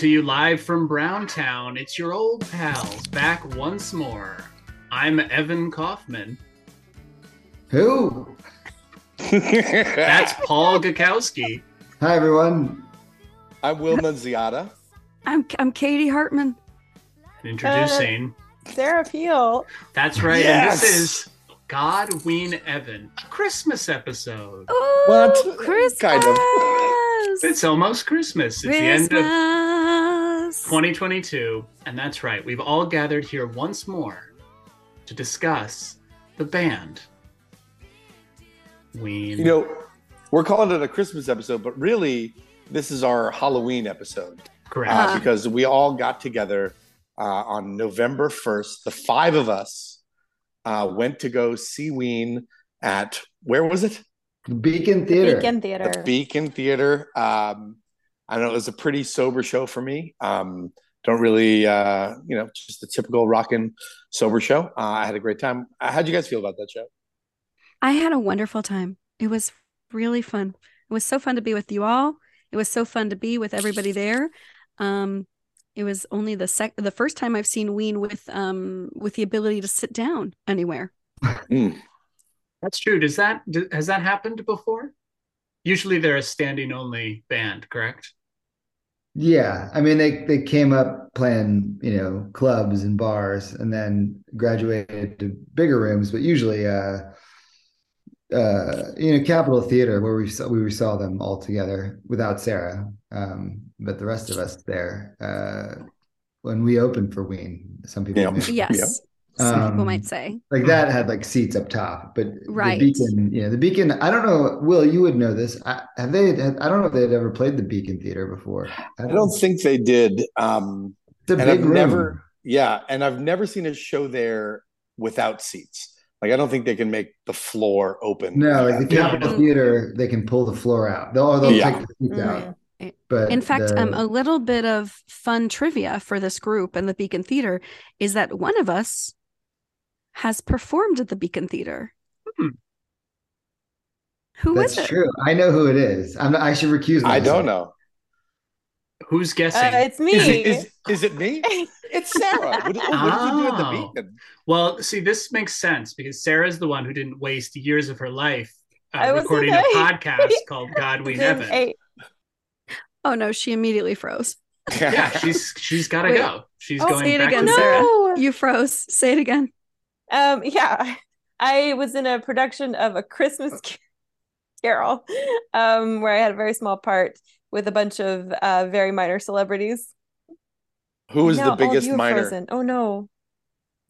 Coming to you live from Browntown, it's your old pals back once more. I'm Evan Kaufman. Who? That's Paul Gakowski. Hi, everyone. I'm Will Nunziata. I'm I'm Katie Hartman. Introducing. Uh, Sarah Peel. That's right. Yes! And this is Godween Evan, Christmas episode. Oh, What? Christmas! Kind of. It's almost Christmas. It's the end of 2022. And that's right. We've all gathered here once more to discuss the band. Ween. You know, we're calling it a Christmas episode, but really, this is our Halloween episode Correct. uh, because we all got together uh, on November 1st. The five of us uh, went to go see Ween at where was it? Beacon Theater. Beacon Theater. The Beacon Theater. Um, I know. It was a pretty sober show for me. Um, don't really, uh, you know, just a typical rockin' sober show. Uh, I had a great time. Uh, how'd you guys feel about that show? I had a wonderful time. It was really fun. It was so fun to be with you all. It was so fun to be with everybody there. Um, it was only the sec the first time I've seen Ween with um with the ability to sit down anywhere. That's true. Does that d- has that happened before? Usually they're a standing only band, correct? Yeah, I mean they they came up playing you know clubs and bars, and then graduated to bigger rooms. But usually, uh, uh, you know, Capitol Theater where we saw we saw them all together without Sarah, um, but the rest of us there uh, when we opened for Ween. Some people Yeah. knew. Yes. Some people Um, might say. like that had like seats up top, but Right. the Beacon, you know, the Beacon. I don't know, Will, you would know this. I, have they? I don't know if they'd ever played the Beacon Theater before. I don't think they did. Um, It's a and big I've room. never- yeah, and I've never seen a show there without seats. Like I don't think they can make the floor open. No, like the Yeah. Capitol Theater, they can pull the floor out. They'll, or they'll Yeah. take the seats out. Mhm. But In fact, the- um, a little bit of fun trivia for this group and the Beacon Theater is that one of us has performed at the Beacon Theater. Hmm. Who was that's it? true. I know who it is. I'm. I should recuse myself. I don't know. Who's guessing? Uh, it's me. Is it, is, is it me? It's Sarah. What, what did you do at the Oh. Beacon? Well, see, this makes sense because Sarah's the one who didn't waste years of her life uh, recording a podcast called God We Jim Heaven. ate. Oh no, she immediately froze. Yeah, she's she's got to Wait. go. She's Oh, going say it back again, to Sarah. No. You froze. Say it again. Um, yeah, I was in a production of a Christmas Carol, um, where I had a very small part with a bunch of uh, very minor celebrities. Who was Now the biggest you minor? frozen. Oh no,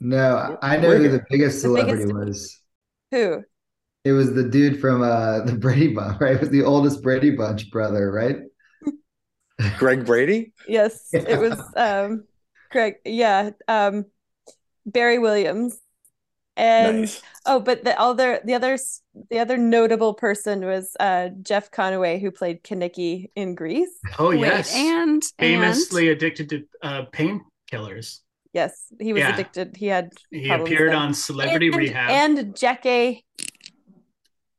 No, I know who the biggest The biggest- celebrity was. who? It was the dude from uh, the Brady Bunch, right? It was the oldest Brady Bunch brother, right? Greg Brady? Yes, Yeah. it was um, Greg. Yeah, um, Barry Williams. And nice. oh, but the other, the other the other notable person was uh, Jeff Conaway, who played Kenickie in Grease Oh Wait, yes, and famously addicted to uh, painkillers. Yes, he was Yeah. addicted. He had He appeared then. on Celebrity and, Rehab. and Jackie.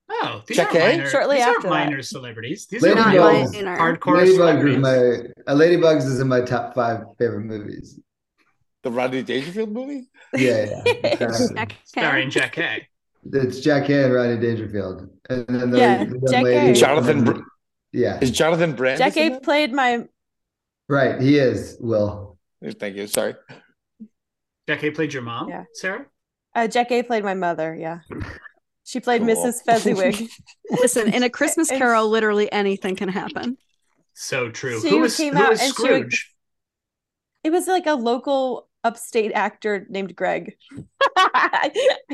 oh, these Check are minor. Shortly these after are that. minor celebrities. These Lady are not minor. hardcore Ladybugs is celebrities. my uh, Ladybugs is in my top five favorite movies. The Rodney Dangerfield movie? Yeah, yeah, exactly. Jack Starring Jack A. It's Jack Hay and Rodney Dangerfield, and then the, Yeah, the young Jack lady- Jonathan Br- Yeah, Is Jonathan Brandis? in Jackie that? played my. right. He is Will. Thank you. Sorry. Jack A played your mom, Yeah. Sarah. Uh, Jackie played my mother. Yeah, she played Cool. Mrs. Fezziwig. Listen, in a Christmas Carol, literally anything can happen. So true. She who was came who out was and she Scrooge? it was like a local upstate actor named Greg. I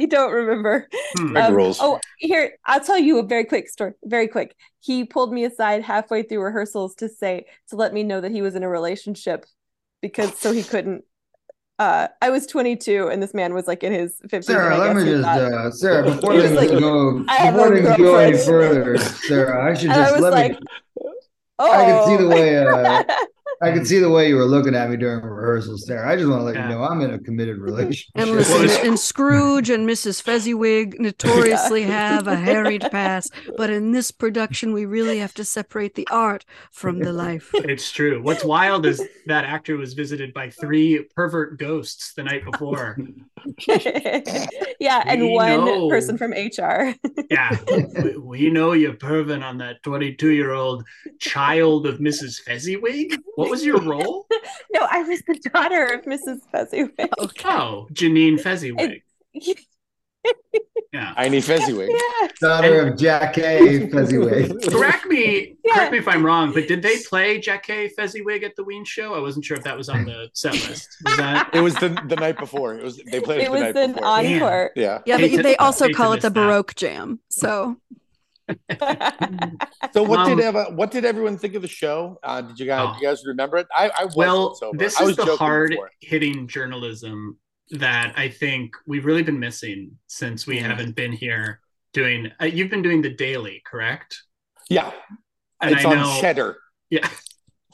don't remember. Hmm. Greg rules. Oh, here I'll tell you a very quick story. Very quick. He pulled me aside halfway through rehearsals to say to let me know that he was in a relationship because so he couldn't. Uh, I was 22 and this man was like in his 50s. Sarah, I let me guess he just, uh, Sarah, before He was things like, go, "I have before a things go any further, Sarah, I should And I just was let like, me. oh, I can see the way, uh, I could see the way you were looking at me during rehearsals, Sarah. I just want to let Yeah. you know I'm in a committed relationship. And listen, and Scrooge and Mrs. Fezziwig notoriously have a harried past, but in this production, we really have to separate the art from the life. It's true. What's wild is that actor was visited by three pervert ghosts the night before. yeah, and We one know. person from HR. Yeah, we, we know you're perving on that 22 year old child of Mrs. Fezziwig. What was your role? no, I was the daughter of Mrs. Fezziwig. Oh, oh, Janine Fezziwig. Yeah. I need Fezziwig. yeah. Daughter of Jack K. Fezziwig. Correct me, Yeah. correct me if I'm wrong, but did they play Jackie Fezziwig at the Ween show? I wasn't sure if that was on the set list. Was that? It was the the night before. It was they played it, It the was night an before. encore. yeah. Yeah, Hate they, to- they also call it miss the that. Baroque Jam. So So what Um, did ever, what did everyone think of the show? Uh, did you guys Oh. do you guys remember it? I, I Well, sober. this I was is the hard before. hitting journalism that I think we've really been missing since we haven't been here doing. Uh, you've been doing the daily, correct? Yeah, And it's I on know, Cheddar. yeah,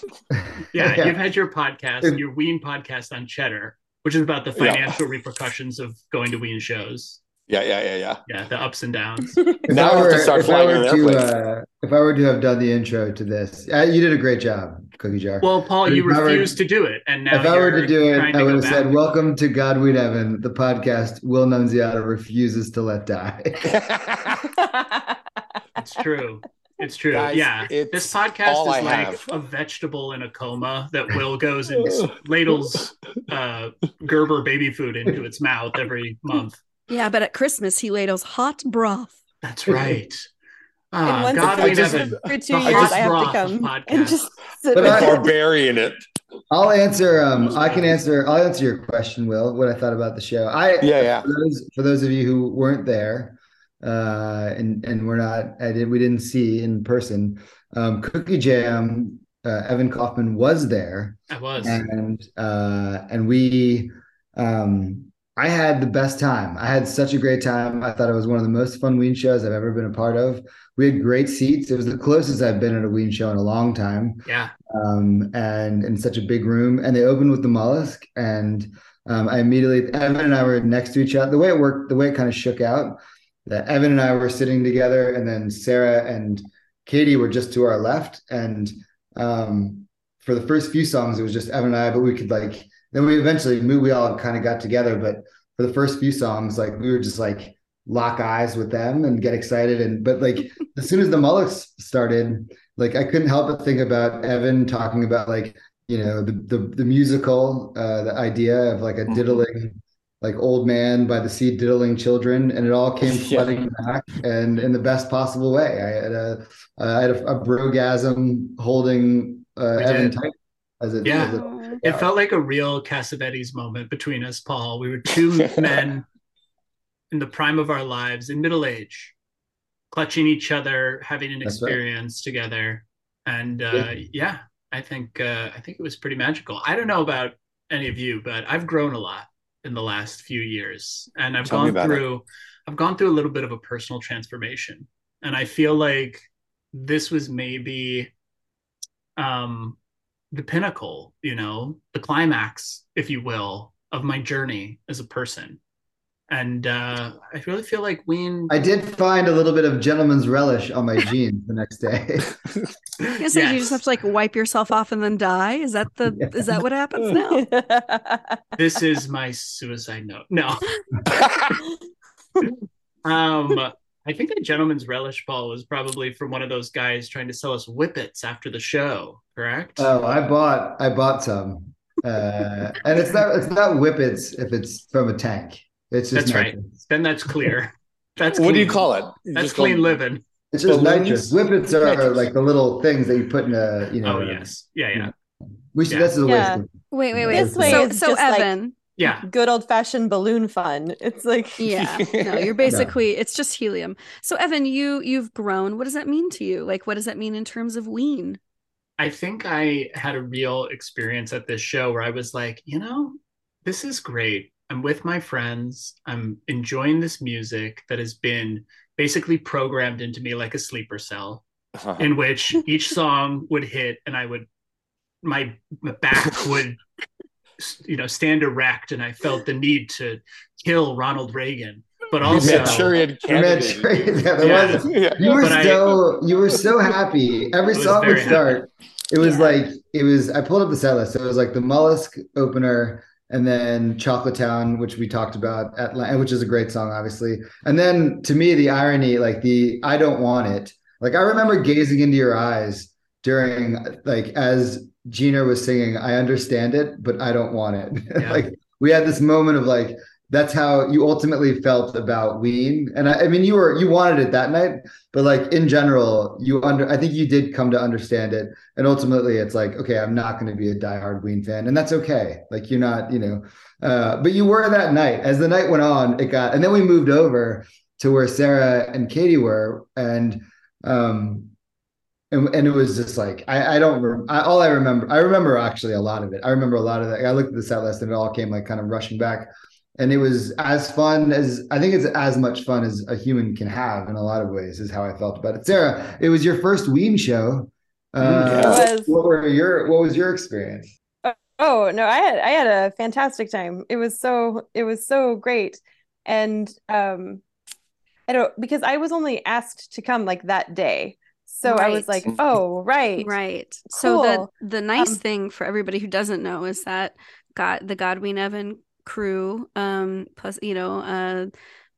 yeah, Yeah. You've had your podcast, your Ween podcast on Cheddar, which is about the Yeah. financial repercussions of going to Ween shows. Yeah, yeah, yeah, yeah. Yeah, the ups and downs. If Now I I have to were, start if I were to, uh, if I were to have done the intro to this, uh, you did a great job, Cookie Jar. Well, Paul, you If I were- refused to do it, and now if I were to do it, I would have said, back. "Welcome to Godwin Evan, the podcast Will Nunziata refuses to let die." It's true. It's true. Guys, yeah. it's This podcast is I like have. a vegetable in a coma that Will goes and ladles uh, Gerber baby food into its mouth every month. Yeah, but at Christmas he ladles hot broth. That's right. and Ah, once God, I we just- never. two the years, hot I have to broth come podcast. and just sit But with I- it. Barbarian it. I'll answer. Um, I can answer. I'll answer your question, Will. What I thought about the show. I Yeah, yeah. for those for those of you who weren't there, uh, and and we're not. I did. We didn't see in person. Um, Cookie Jam. Uh, Evan Kaufman was there, I was. and uh, and we. Um, I had the best time. I had such a great time. I thought it was one of the most fun Ween shows I've ever been a part of. We had great seats. It was the closest I've been at a Ween show in a long time Yeah. um, and in such a big room. And they opened with the mollusk, and um, I immediately Evan and I were next to each other. The way it worked, the way it kind of shook out, that Evan and I were sitting together, and then Sarah and Katie were just to our left. And um, for the first few songs, it was just Evan and I, but we could like then we eventually moved. We all kind of got together, but for the first few songs, like we were just like lock eyes with them and get excited. And but like as soon as the mollusks started, like I couldn't help but think about Evan talking about like you know the the, the musical uh the idea of like a Mhm. diddling like old man by the sea diddling children and it all came Yeah. flooding back and in the best possible way i had a i had a, a brogasm holding uh evan tight as it, Yeah. as it Oh, It felt like a real Cassavetes moment between us, Paul. We were two men in the prime of our lives, in middle age, clutching each other, having an That's right. experience together. And uh, yeah, I think uh, I think it was pretty magical. I don't know about any of you, but I've grown a lot in the last few years, and I've Tell gone about it. through I've gone through a little bit of a personal transformation, and I feel like this was maybe um the pinnacle, you know, the climax, if you will, of my journey as a person. And uh, I really feel like Ween. i did find a little bit of gentleman's relish on my jeans the next day I guess you just have to like wipe yourself off and then die. Is that the Yeah. is that what happens now? this is my suicide note. No, um, I think the gentleman's relish ball was probably from one of those guys trying to sell us whippets after the show. Correct? oh i bought i bought some uh and it's not it's not whippets if it's from a tank it's just That's right. nitrous. then that's clear. That's what do you call it? You That's just call- clean living. It's just Balloons? nitrous. Whippets are Nitrous. like the little things that you put in a, you know. Oh yes, yeah, yeah, We should. Yeah. This is. Yeah. of- Wait, wait, wait. This way so, is so just like- Evan, yeah. Good old fashioned balloon fun. It's like yeah, no, you're basically it's just helium. So Evan, you you've grown. What does that mean to you? Like, what does that mean in terms of Ween I think I had a real experience at this show where I was like, you know, this is great. I'm with my friends. I'm enjoying this music that has been basically programmed into me like a sleeper cell, Uh-huh. in which each song would hit and I would my, my back would you know stand erect and I felt the need to kill Ronald Reagan. But also Manchurian candidate. Yeah, Yeah. was- Yeah. you were But I- so you were so happy. Every song would very start. It was Yeah. like it was. I pulled up the set list. So it was like the Mollusk opener, and then Chocolate Town, which we talked about, at, which is a great song, obviously. And then to me, the irony, like the I don't want it. Like I remember gazing into your eyes during like as Gina was singing, I understand it, but I don't want it. Yeah. like we had this moment of like that's how you ultimately felt about Ween. And I, I mean you were you wanted it that night, but like in general, you under I think you did come to understand it. And ultimately it's like, okay, I'm not going to be a diehard Ween fan. And that's okay. Like you're not, you know, uh, but you were that night. As the night went on, it got and then we moved over to where Sarah and Katie were. And um and, and it was just like I, I don't rem- I, all I remember I remember actually a lot of it I remember a lot of that I looked at the set list and it all came like kind of rushing back and it was as fun as I think it's as much fun as a human can have in a lot of ways is how I felt about it Sarah it was your first Ween show uh, It was. what were your what was your experience Oh no, I had I had a fantastic time. It was so it was so great. And um I don't because I was only asked to come like that day. So I was like, oh, right. Right. So the the nice Um, thing for everybody who doesn't know is that got the Godwin Evan crew, um, plus you know, uh,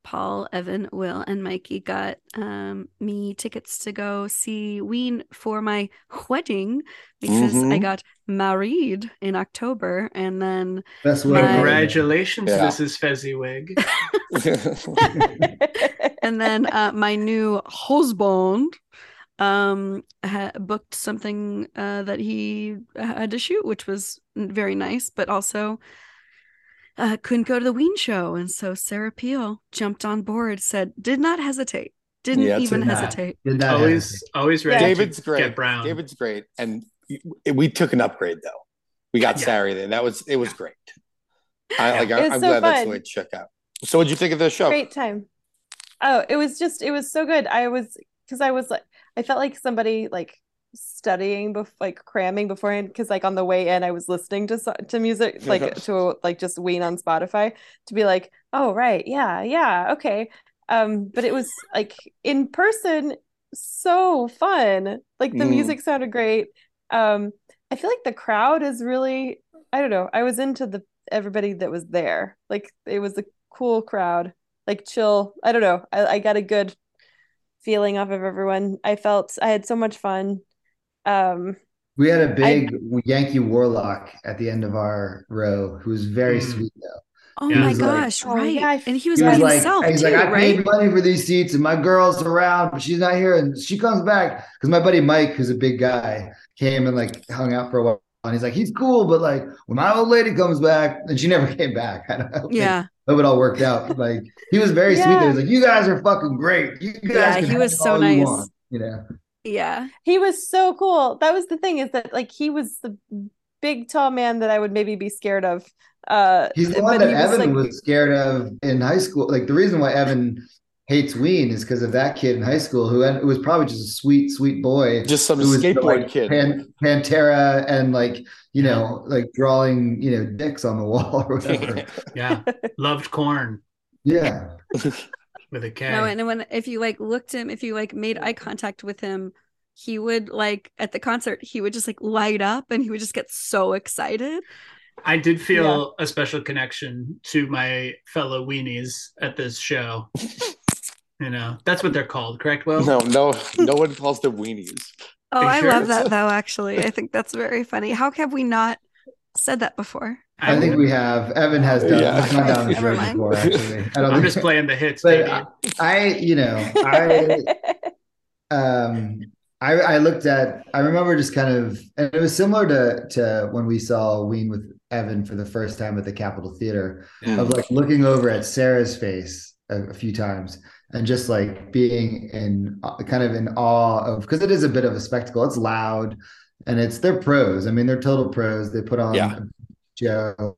Paul, Evan, Will, and Mikey got um me tickets to go see Ween for my wedding because I Mhm. got married in October, and then that's My- what Congratulations, Yeah. Mrs. Fezziwig. and then uh, my new husband um ha- booked something uh, that he had to shoot which was very nice but also uh, couldn't go to the Ween show and so Sarah Peel jumped on board said did not hesitate didn't Yeah, even not. hesitate did not always hesitate. always ready David's to great. get brown. David's great, and we took an upgrade though. We got Yeah. Sarah there. That was it was great. I like. It I, was I'm so glad that's fun. the way it shook out. So, what'd you think of the show? Great time. Oh, it was just it was so good. I was because I was like I felt like somebody like studying bef like cramming beforehand because like on the way in I was listening to so- to music like to like just Ween on Spotify to be like, "Oh, right. Yeah. Yeah. Okay." Um but it was like in person so fun. Like the Mm. music sounded great. Um I feel like the crowd is really I don't know. I was into the everybody that was there. Like it was a cool crowd like chill. I don't know. I, I got a good feeling off of everyone. I felt I had so much fun. Um, we had a big Yankee Warlock at the end of our row who was very Mm. sweet though oh Yeah. my He was like- gosh Oh, right yeah, and he was He by was like, himself he's too like, I right paid money for these seats, and my girl's around, but she's not here, and she comes back because my buddy Mike, who's a big guy, came and like hung out for a while, and he's like, he's cool, but like when my old lady comes back, and she never came back. I don't know. yeah hope it all worked out. Like he was very sweet. He was like, you guys are fucking great. You guys Yeah, can he was so all you nice. want," You know. yeah he was so cool. That was the thing is that like he was the big tall man that I would maybe be scared of. Uh, He's the one that he was, Evan like- was scared of in high school. Like the reason why Evan hates Ween is because of that kid in high school who had, who was probably just a sweet, sweet boy. Just some was skateboard like kid. Pan, Pantera and like you know like drawing you know dicks on the wall or whatever. Yeah. Loved corn yeah, with a K. No, and when if you like looked him, if you like made eye contact with him, he would like at the concert, he would just like light up and he would just get so excited. I did feel a special connection to my fellow weenies at this show. you know, that's what they're called, correct? Well, no, no, no one calls them weenies. Oh, you I sure? love that though, actually. I think that's very funny. How have we not said that before? I, think we have. Evan has done, Yeah. has gone down this Never mind. before. Actually, I don't I'm think. just playing the hits, but. I, I, you know, I um I I looked at I remember just kind of and it was similar to to when we saw Ween with Evan for the first time at the Capitol Theater Yeah. of like looking over at Sarah's face a, a few times and just like being in uh, kind of in awe of because it is a bit of a spectacle. It's loud and it's they're pros. I mean, they're total pros. They put on Yeah. a show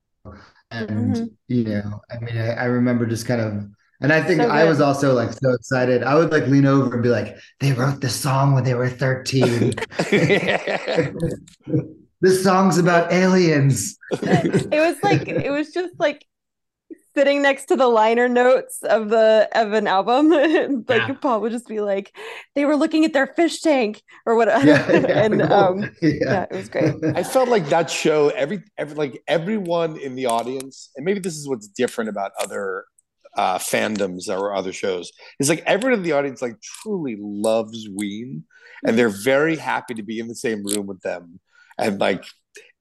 and Mhm. you know, I mean, I, I remember just kind of and I think So I was also like so excited. I would like lean over and be like, they wrote the song when they were 13. this song's about aliens. it was like it was just like sitting next to the liner notes of the of an album. like Yeah. Paul would just be like, they were looking at their fish tank or whatever. Yeah, yeah, and I um yeah, it was great. I felt like that show, every, every like everyone in the audience, and maybe this is what's different about other uh, fandoms or other shows, is like everyone in the audience like truly loves Ween, and they're very happy to be in the same room with them, and like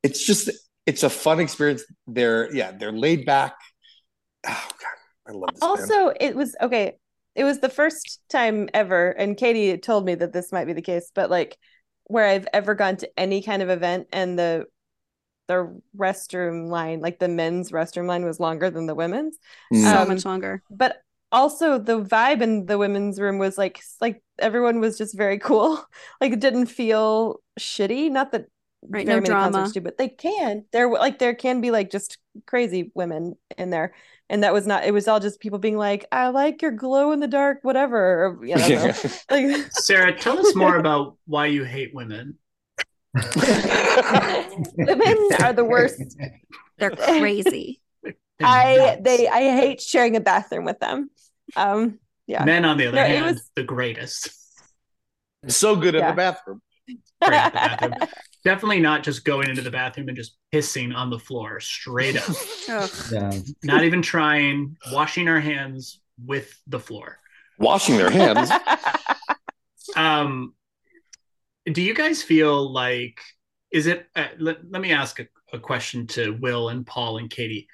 it's just it's a fun experience. They're yeah, they're laid back. Oh god, I love this. band. also it was okay it was the first time ever and katie told me that this might be the case but like where i've ever gone to any kind of event and the the restroom line like the men's restroom line was longer than the women's Mm. so Um, much longer. but also the vibe in the women's room was like like everyone was just very cool like it didn't feel shitty not that Right, very no many drama. concerts do but they can there like there can be like just crazy women in there and that was not it was all just people being like i like your glow in the dark whatever or, you know, I like Sarah, tell us more about why you hate women. women are the worst They're crazy. I they i hate sharing a bathroom with them um yeah Men, on the other No, hand, was- the greatest. so good in Yeah. the bathroom. Great at the bathroom. Definitely not just going into the bathroom and just pissing on the floor straight up. Yeah. not even trying, washing our hands with the floor. Washing their hands. Um, do you guys feel like is it? Uh, let, let me ask a, a question to Will and Paul and Katie.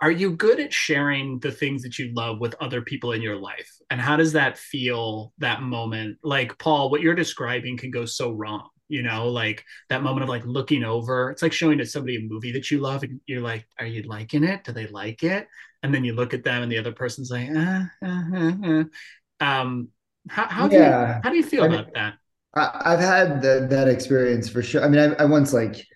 Are you good at sharing the things that you love with other people in your life? And how does that feel? That moment, like Paul, what you're describing can go so wrong. You know, like that moment of like looking over. It's like showing to somebody a movie that you love, and you're like, "Are you liking it? Do they like it?" And then you look at them, and the other person's like, uh, uh, uh, uh. Um, how, how do you how do you feel I mean- about that? I, I've had that that experience for sure. I mean, I, I once like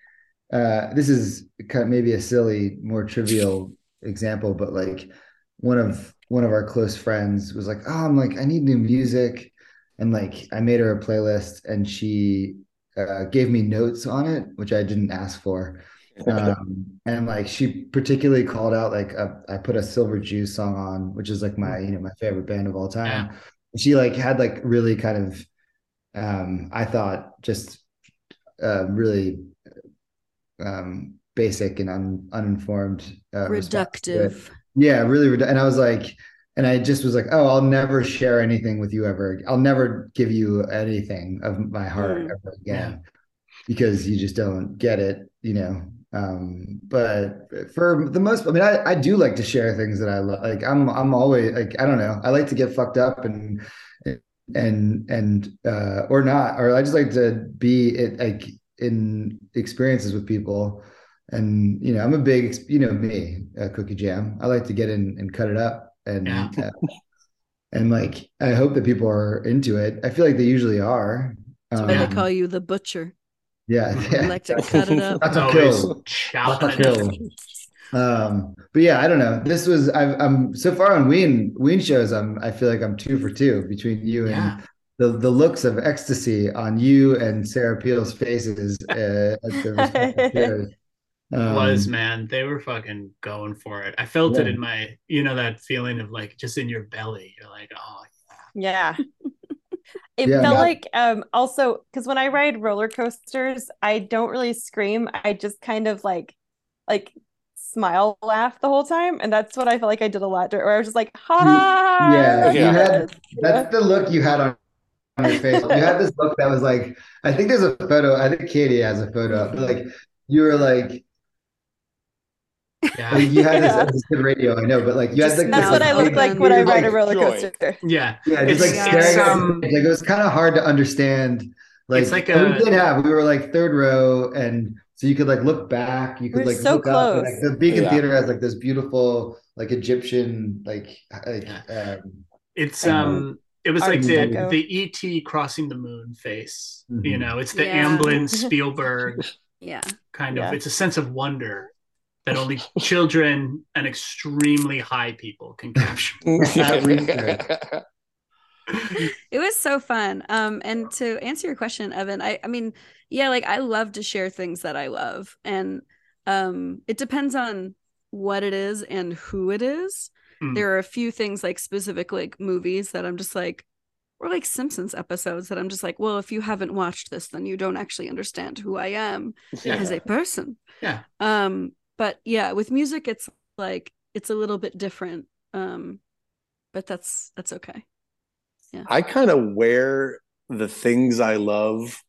uh, this is kind of maybe a silly, more trivial example, but like one of one of our close friends was like, "Oh, I'm like, I need new music," and like I made her a playlist, and she uh, gave me notes on it, which I didn't ask for. Um, and like she particularly called out like a, I put a Silver Jews song on, which is like my you know my favorite band of all time. She like had like really kind of um, I thought just uh, really um, basic and un, uninformed uh, response to it. Reductive. Yeah, really. redu- And I was like, and I just was like, oh, I'll never share anything with you ever. I'll never give you anything of my heart Mm. ever again because you just don't get it, you know. Um, but for the most, I mean, I, I do like to share things that I love. Like I'm, I'm always like, I don't know. I like to get fucked up and, and, and, uh, or not, or I just like to be it like in experiences with people. And, you know, I'm a big, you know, me, uh, cookie jam. I like to get in and cut it up and, Yeah. uh, and like, I hope that people are into it. I feel like they usually are. That's why Um, they call you the butcher. yeah. You yeah. like to cut it up. Lots of Always kill. chopping Lots it of up. kill. Um, but yeah, I don't know. This was I've, I'm so far on Ween Ween shows. I'm I feel like I'm two for two between you and Yeah. the the looks of ecstasy on you and Sarah Peel's faces uh, at the respective shows. Um, was man they were fucking going for it i felt it in my you know that feeling of like just in your belly you're like oh Yeah. yeah. It Yeah, felt yeah. like um also because when I ride roller coasters, I don't really scream. I just kind of like like smile laugh the whole time. And that's what I felt like I did a lot where I was just like, ha yeah, you Yeah. had that's the look you had on, on your face. You had this look that was like I think there's a photo. I think Katie has a photo. But like you were like yeah like, you had Yeah. this, this good radio. I know, but like you Just had like That's this, what I look big- like when I big, ride a like, roller joy. coaster. yeah Yeah, just like It's- staring it's, at um, it. like it was kind of hard to understand. Like, It's like a- we did have we were like third row, and so you could like look back. You could like so look up. and, like the Beacon Yeah. Theater has like this beautiful like Egyptian like like um, it's um it was like the Deco. the et crossing the moon face you Mhm. know it's the Yeah. amblin spielberg Yeah. kind of Yeah. it's a sense of wonder that only children and extremely high people can capture it was so fun. Um, and to answer your question, Evan, I, I mean, yeah, like I love to share things that I love, and um, it depends on what it is and who it is. Mm. There are a few things like specific like movies that I'm just like, or like Simpsons episodes that I'm just like, well, if you haven't watched this, then you don't actually understand who I am Yeah. as a person. Yeah. Um, but yeah, with music, it's like it's a little bit different. Um, but that's that's okay. yeah I kind of wear the things I love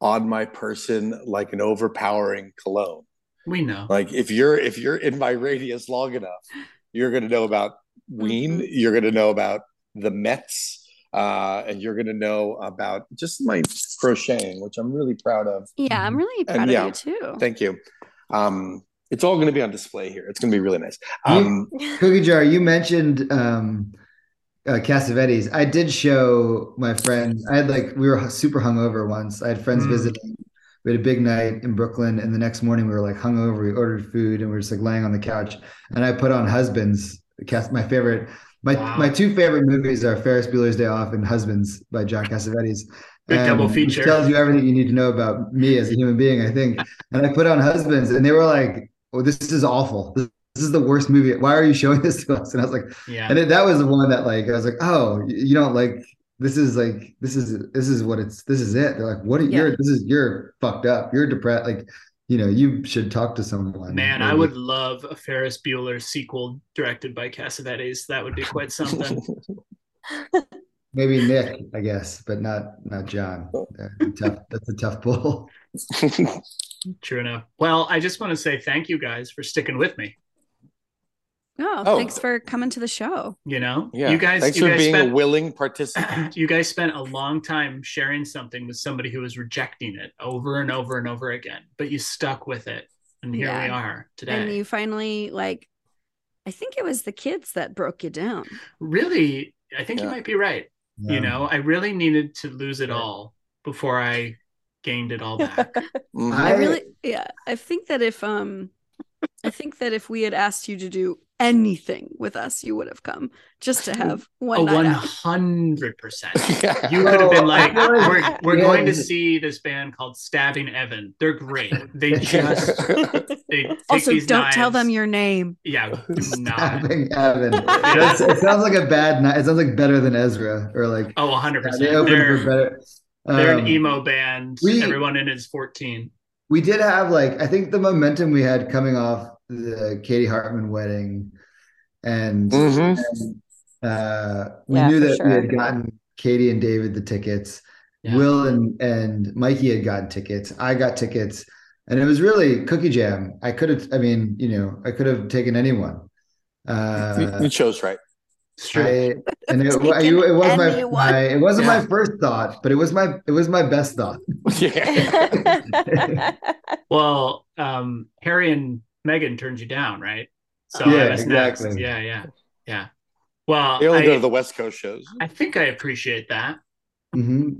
on my person like an overpowering cologne. We know. Like if you're if you're in my radius long enough, you're going to know about Ween. Mhm. You're going to know about the Mets, uh, and you're going to know about just my crocheting, which I'm really proud of. Yeah, I'm really And proud yeah, of you too. Thank you. Um, it's all going to be on display here. It's going to be really nice. Um, Cookie Jar, you mentioned um, uh, Cassavetes. I did show my friends. I had like we were super hungover once. I had friends Mm. visiting. We had a big night in Brooklyn, and the next morning we were like hungover. We ordered food, and we were just like laying on the couch. And I put on Husbands. Cass- my favorite, my Wow. my two favorite movies are Ferris Bueller's Day Off and Husbands by John Cassavetes. Big double feature. tells you everything you need to know about me as a human being, I think. And I put on Husbands, and they were like, "Oh, this is awful. This, this is the worst movie. Why are you showing this to us?" And I was like, Yeah. and it, that was the one that like I was like, "Oh, you you don't like this is like this is this is what it's this is it." They're like, "What? Are, Yeah. You're this is you're fucked up. You're depressed. Like, you know, you should talk to someone." Man, Or I would love a Ferris Bueller sequel directed by Cassavetes. That would be quite something. maybe Nick, I guess, but not not John. Uh, tough. That's a tough pull. True enough. Well, I just want to say thank you guys for sticking with me. Oh, Oh. thanks for coming to the show. You know, yeah. you guys, Thanks you for guys being a willing participant. you guys spent a long time sharing something with somebody who was rejecting it over and over and over again, but you stuck with it, and here we are today. And you finally like I think it was the kids that broke you down. really, I think you might be right. You know, I really needed to lose it all before I gained it all back. Mhm. I I- really yeah, I think that if um I think that if we had asked you to do anything with us, you would have come just to have one A night one out. hundred percent. You could have been Oh, like, we're, we're yeah, going to see this band called Stabbing Evan. They're great. They just they Also, don't tell them your name. yeah, do not. Stabbing Evan. That's- it sounds like a bad night. It sounds like better than Ezra or like Oh, 100 percent. they opened for better. They're Um, an emo band. we- Everyone in is 14. we did have like I think the momentum we had coming off the Katie Hartman wedding, and, Mhm. and, uh, we Yeah, knew for that we had gotten Katie and David the tickets. Yeah. Will and and Mikey had gotten tickets. I got tickets, and it was really cookie jam. I could have. I mean, you know, I could have taken anyone. you, Uh, you chose right. It's true. I, and it, Taken it, it was my, my, it wasn't Yeah. my first thought, but it was my it was my best thought. Yeah. well, um, Harry and Megan turned you down, right? So Yeah, I was next. exactly. Yeah, yeah, yeah. Well, They only I, go to the West Coast shows. I think I appreciate that. hmm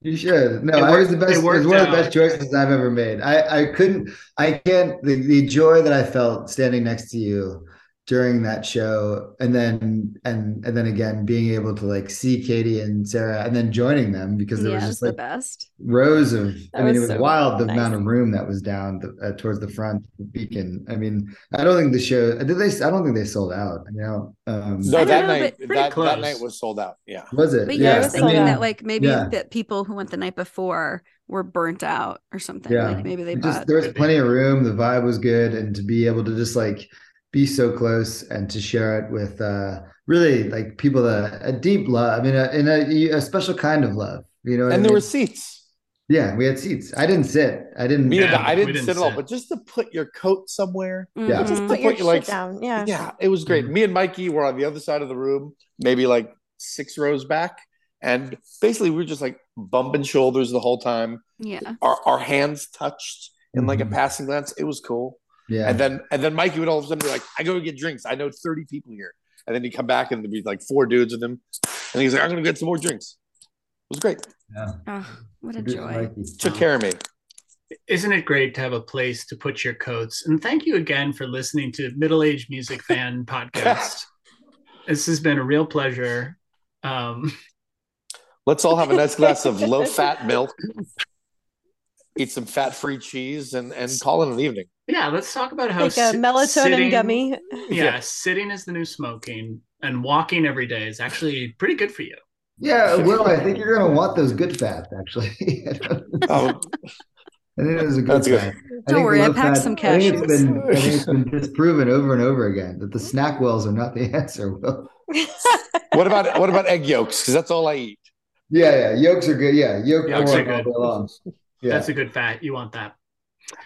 You should. No, It I was the best. it It, was worked one of the best choices I've ever made. I I couldn't. I can't. The, the joy that I felt standing next to you during that show, and then and and then again being able to like see Katie and Sarah, and then joining them because there Yeah, was it's just the like best. rows of. I That mean, it was was so wild the nice. amount of room that was down the, uh, towards the front the beacon. I mean, I don't think the show. Did they? I don't think they sold out. You know. Um, No, that know, night pretty that, that night was sold out. Yeah. was it? But yeah, I was thinking I that like maybe yeah. that people who went the night before were burnt out or something. Yeah. Like maybe they just bought there was plenty of room the vibe was good and to be able to just like be so close and to share it with uh really like people that a deep love i mean a, in a, a special kind of love you know what And I there mean? were seats. yeah we had seats i didn't sit i didn't Me and Yeah, I didn't, didn't sit at all, but just to put your coat somewhere. Yeah. Just Mhm. put your Put your, like, shit down. Yeah. Yeah, it was great. Mhm. Me and Mikey were on the other side of the room, maybe like six rows back. And basically, we were just like bumping shoulders the whole time. yeah. Our, our hands touched in like a Mhm. passing glance. It was cool. Yeah And then and then Mikey would all of a sudden be like, I go get drinks. I know 30 people here. And then he'd come back and there'd be like four dudes with him. And he's like, I'm gonna get some more drinks. It was great. yeah. Oh, what a joy. Mikey. Took care of me. Isn't it great to have a place to put your coats? And thank you again for listening to Middle Age Music Fan Podcast. This has been a real pleasure. Um, Let's all have a nice glass of low fat milk, eat some fat free cheese, and and call it an evening. yeah, let's talk about how Like a si- melatonin sitting- gummy. Yeah, sitting is the new smoking, and walking every day is actually pretty good for you. Yeah, well, I think you're gonna want those good fats actually. oh. I think it was a good That's fat. Don't worry, I packed fat- some I think it's cashews. been, I think it's been disproven over and over again that the SnackWells are not the answer. Will. what about what about egg yolks? Because that's all I eat. Yeah, yeah, yolks are good. Yeah, yolk Yolks are good. Day long. Yeah, That's a good fat. You want that.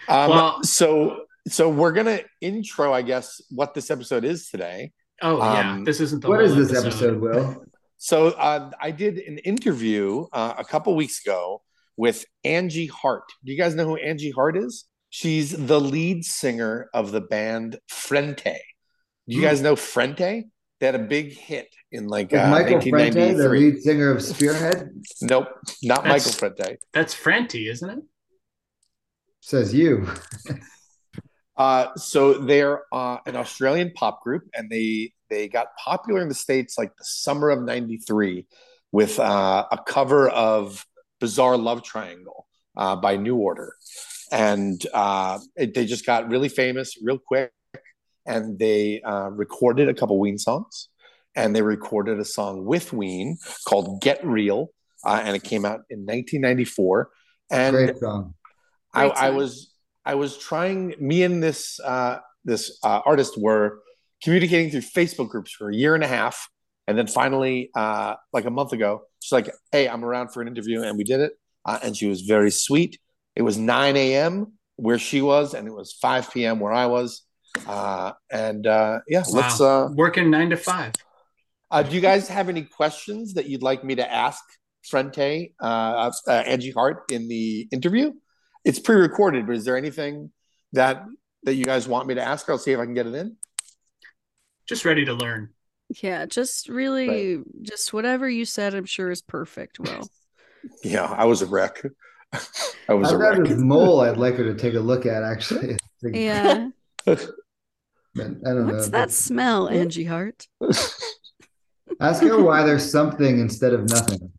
Um, Well- so so we're gonna intro, I guess, what this episode is today. Oh yeah, Um, this isn't the what whole is this episode, Will? So uh, I did an interview uh, a couple weeks ago with Angie Hart. Do you guys know who Angie Hart is? She's the lead singer of the band Frente. Do you Hmm. guys know Frente? They had a big hit in like Is uh, Michael Frente, the lead singer of Spearhead, Nope, not That's- Michael Frente. That's Franti, isn't it? says you. Uh, so they're uh, an Australian pop group, and they they got popular in the states like the summer of '93 with uh, a cover of "Bizarre Love Triangle" uh, by New Order, and uh, it, they just got really famous real quick. And they uh, recorded a couple Ween songs, and they recorded a song with Ween called "Get Real," uh, and it came out in 1994. And Great song. I, Great I song. was I was trying. Me and this uh, this uh, artist were communicating through Facebook groups for a year and a half, and then finally, uh, like a month ago, she's like, "Hey, I'm around for an interview," and we did it. Uh, and she was very sweet. It was 9 a.m. where she was, and it was 5 p.m. where I was. Uh, and uh, yeah, let's. Uh, Working nine to five. uh, do you guys have any questions that you'd like me to ask Frente, uh, uh, Angie Hart, in the interview? It's pre-recorded, but is there anything that that you guys want me to ask? I'll see if I can get it in. Just ready to learn. Yeah, just really, just whatever you said, I'm sure is perfect. Well, Yeah, I was a wreck. I was a I've got wreck. this mole I'd like her to take a look at actually. Yeah. But I don't What's know. that smell, Angie Hart? Ask her why there's something instead of nothing.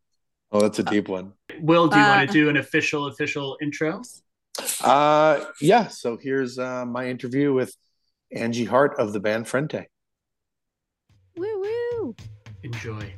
Oh, that's a deep one. Will, do you Uh, want to do an official official intro? Uh, yeah. So here's uh, my interview with Angie Hart of the band Frente. Woo woo. Enjoy.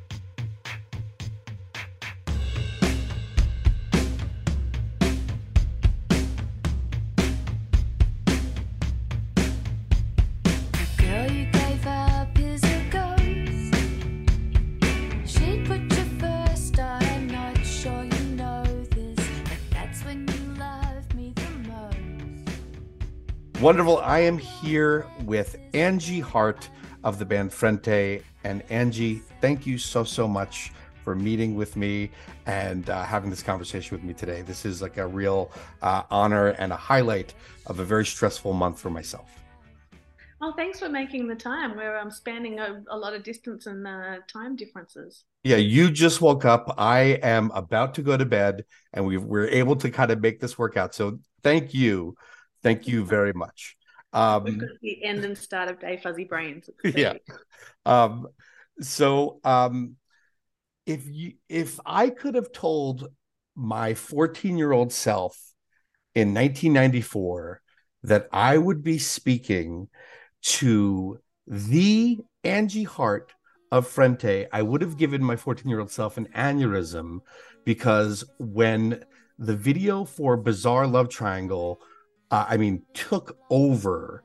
Wonderful. I am here with Angie Hart of the band Frente. And Angie, thank you so, so much for meeting with me and uh, having this conversation with me today. This is like a real uh, honor and a highlight of a very stressful month for myself. Well, thanks for making the time. We're um, spanning a, a lot of distance and uh, time differences. Yeah, you just woke up. I am about to go to bed, and we we're able to kind of make this work out. So thank you, thank you very much. Um, the end and start of Day Fuzzy Brains. Yeah. um, so um, if you if I could have told my 14 year old self in 1994 that I would be speaking to the Angie Hart of Frente, I would have given my 14 year old self an aneurysm because when the video for Bizarre Love Triangle, uh, I mean, took over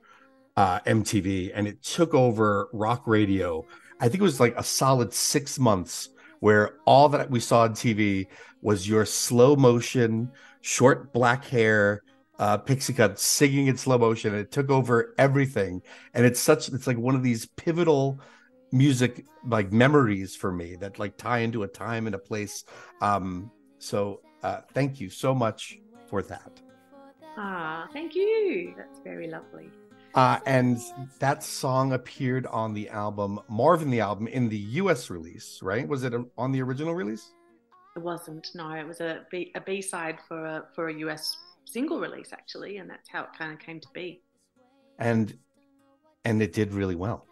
uh, MTV and it took over rock radio. I think it was like a solid six months where all that we saw on TV was your slow motion, short black hair, uh, pixie cut singing in slow motion. And it took over everything. And it's such, it's like one of these pivotal music like memories for me that like tie into a time and a place. Um, so uh, thank you so much for that. Ah, thank you. That's very lovely. Uh, and that song appeared on the album Marvin the album in the US release, right? Was it on the original release? It wasn't. No, it was a B, a B side for a for a US single release actually, and that's how it kind of came to be. And and it did really well.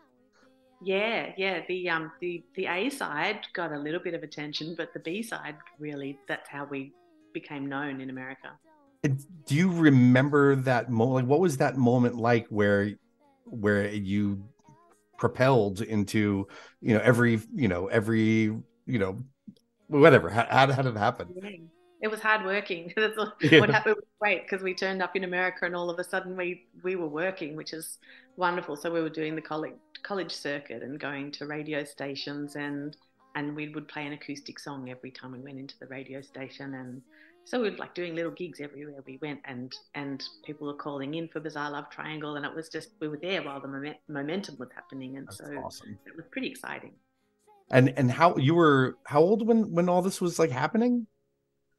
Yeah, yeah. The um the the A side got a little bit of attention, but the B side really that's how we became known in America. Do you remember that moment? Like, what was that moment like where, where you propelled into, you know, every, you know, every, you know, whatever? How, how, how did it happen? It was hard working. That's what Yeah. happened was great because we turned up in America and all of a sudden we we were working, which is wonderful. So we were doing the college college circuit and going to radio stations and and we would play an acoustic song every time we went into the radio station and so we were like doing little gigs everywhere we went and and people were calling in for Bizarre Love Triangle and it was just we were there while the moment, momentum was happening and That's so awesome. it was pretty exciting. And and how you were how old when when all this was like happening?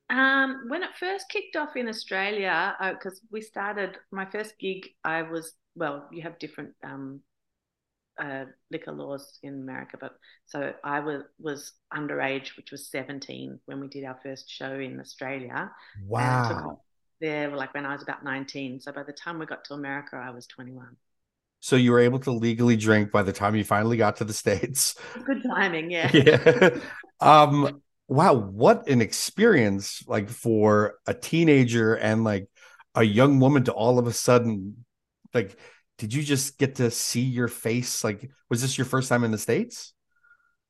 Um, when it first kicked off in Australia, because we started my first gig, I was well. You have different um, uh, liquor laws in America, but so I was was underage, which was seventeen when we did our first show in Australia. Wow. there, like when I was about nineteen. So by the time we got to America, I was twenty one. So you were able to legally drink by the time you finally got to the states. Good timing, yeah. yeah. Um wow, what an experience like for a teenager and like a young woman to all of a sudden like did you just get to see your face like was this your first time in the states?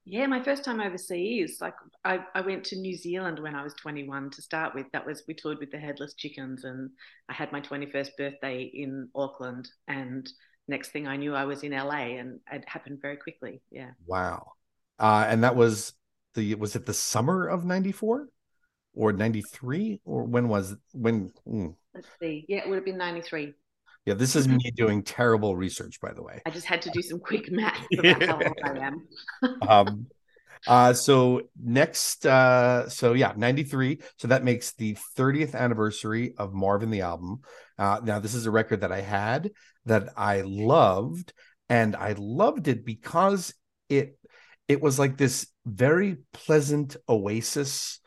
Yeah, my first time overseas, like I, I went to New Zealand when I was 21 to start with. That was we toured with the Headless Chickens, and I had my 21st birthday in Auckland. And next thing I knew, I was in LA, and it happened very quickly. Yeah, Wow. Uh and that was the was it the summer of 94 or 93 or when was when hmm. let's see. Yeah, it would have been 93. Yeah this is me doing terrible research by the way. I just had to do some quick math about how old I am. um uh so next uh so yeah 93 so that makes the 30th anniversary of marvin the album. Uh now this is a record that i had that i loved and i loved it because it it was like this very pleasant oasis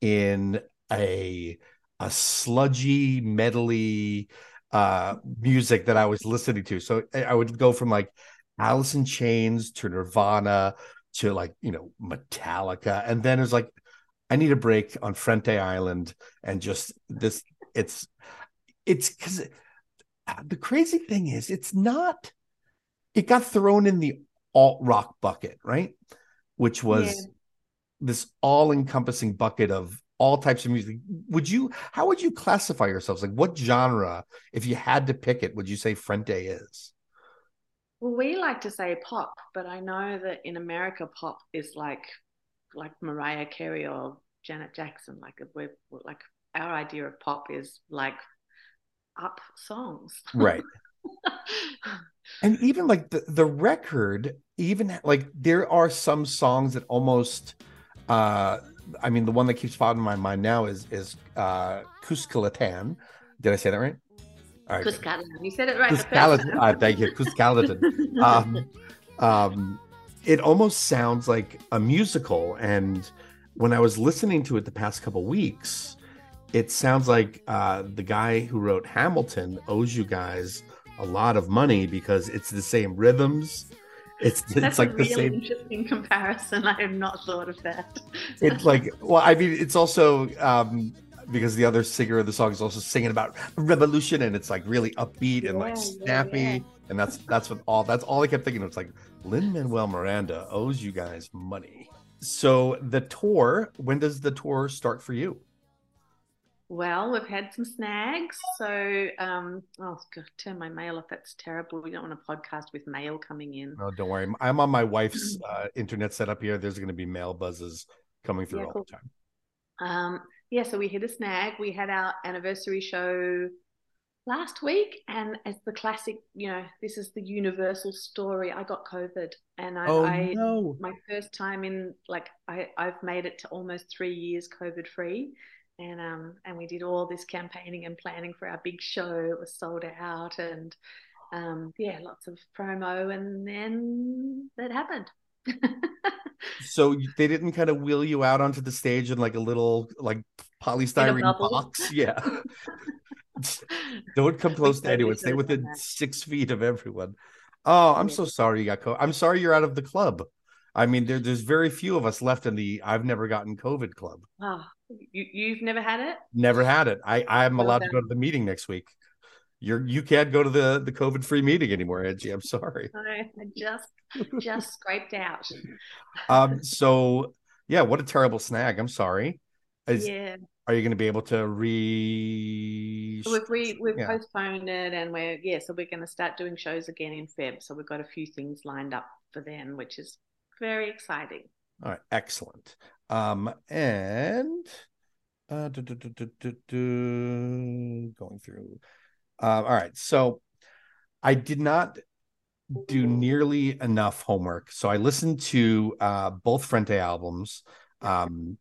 in a a sludgy medley uh music that i was listening to so i would go from like alice in chains to nirvana to like you know Metallica, and then it's like I need a break on Frente Island, and just this. It's it's because the crazy thing is it's not. It got thrown in the alt rock bucket, right? Which was Yeah. this all encompassing bucket of all types of music. Would you? How would you classify yourselves? Like, what genre, if you had to pick it, would you say Frente is? Well, we like to say pop, but I know that in America, pop is like like Mariah Carey or Janet Jackson. Like we're like our idea of pop is like up songs. Right. and even like the, the record even like there are some songs that almost uh i mean the one that keeps popping in my mind now is is uh Cuscatlan. did i say that right all right. You said it right. Cuscatlan. uh, thank you Cuscatlan. um um it almost sounds like a musical and when i was listening to it the past couple weeks it sounds like uh the guy who wrote hamilton owes you guys a lot of money because it's the same rhythms it's That's it's like the really same interesting comparison. I have not thought of that. it's like well i mean it's also um because the other singer of the song is also singing about revolution and it's like really upbeat and like Yeah, yeah, snappy yeah. and that's that's what all that's all i kept thinking of. it's like lin manuel miranda owes you guys money so the tour when does the tour start for you Well, we've had some snags. So, um, oh, God, turn my mail off. That's terrible. We don't want a podcast with mail coming in. no don't worry i'm on my wife's uh, internet setup here there's going to be mail buzzes coming through Yeah, all cool. the time Um, yeah, so we hit a snag. We had our anniversary show last week, and as the classic, you know, this is the universal story. I got COVID, and I, oh I no my first time in like I I've made it to almost three years COVID free, and um and we did all this campaigning and planning for our big show. It was sold out, and um yeah, lots of promo, and then that happened. so they didn't kind of wheel you out onto the stage in like a little like polystyrene box yeah don't come close to anyone stay within six feet of everyone Oh, I'm Yeah. so sorry you got COVID. I'm sorry you're out of the club. I mean, there, there's very few of us left in the I've never gotten COVID club. Oh, you you've never had it? Never had it. I I'm Well allowed to go to the meeting next week. You're you can't go to the the COVID free meeting anymore, Angie. I'm sorry. I just just scraped out. Um. So yeah, what a terrible snag. I'm sorry. Is, yeah. Are you going to be able to re? So we've we, we've Yeah. postponed it, and we're yeah, so we're going to start doing shows again in Feb. So we've got a few things lined up for then, which is very exciting. All right, excellent. Um, and uh, du- du- du- going through. Um, all right, so I did not do nearly enough homework, so I listened to uh, both Frente albums. Um,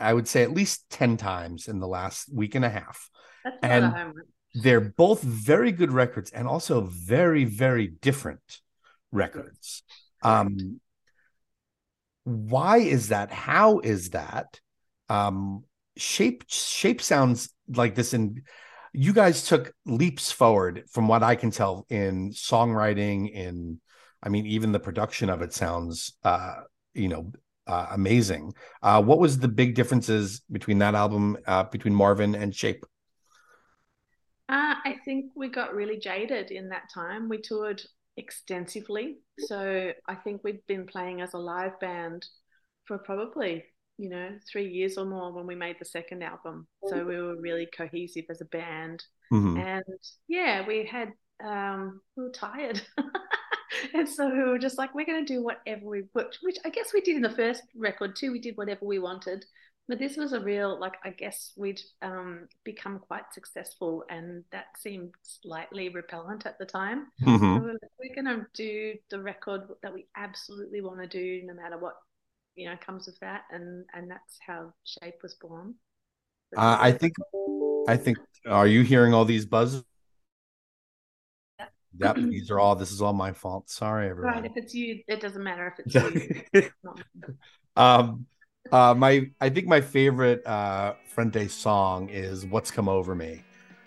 I would say at least ten times in the last week and a half. That's And- a. They're both very good records and also very, very different records. Um, why is that? How is that? Um, shape shape sounds like this and you guys took leaps forward from what I can tell in songwriting, in I mean, even the production of it sounds uh, you know, uh, amazing. Uh, what was the big differences between that album, uh, between Marvin and Shape? Uh, I think we got really jaded in that time. We toured extensively. So I think we'd been playing as a live band for probably, you know, three years or more when we made the second album. So we were really cohesive as a band. Mhm. And yeah, we had, um, we were tired. and so we were just like, we're going to do whatever we, which, which I guess we did in the first record too. We did whatever we wanted. But this was a real, like, I guess we'd um, become quite successful, and that seemed slightly repellent at the time. Mhm. So we're, like, we're going to do the record that we absolutely want to do, no matter what you know comes of that, and and that's how Shape was born. Uh, I think, I think. Are you hearing all these buzzes? Yep, these are all. This is all my fault. Sorry, everyone. right. If it's you, it doesn't matter if it's you. It's not me. um, uh, my I think my favorite uh Frente song is "What's Come Over Me,"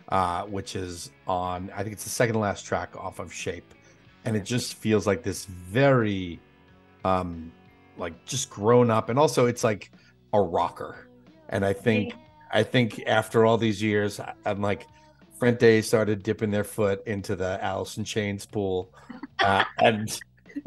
uh, which is on. I think it's the second last track off of Shape, and it just feels like this very, um, like just grown up, and also it's like a rocker. And I think I think after all these years, I'm like, Frente started dipping their foot into the in Chains pool, uh, and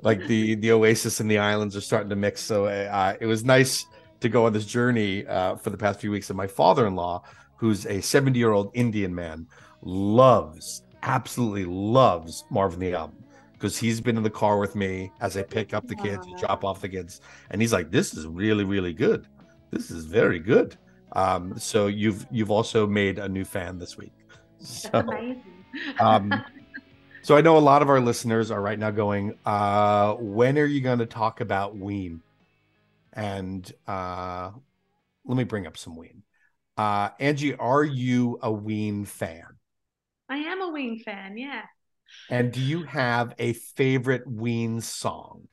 like the the Oasis and the Islands are starting to mix. So uh, it was nice to go on this journey uh, for the past few weeks. And my father-in-law, who's a 70 year old Indian man, loves absolutely loves Marvin the album because he's been in the car with me as I pick up the kids, Aw. drop off the kids, and he's like, "This is really really good. This is very good." Um, so you've you've also made a new fan this week. So. That's amazing. Um, So I know a lot of our listeners are right now going, uh, when are you going to talk about Ween? And uh, let me bring up some Ween. Uh, Angie, are you a Ween fan? I am a Ween fan. Yeah. And do you have a favorite Ween song?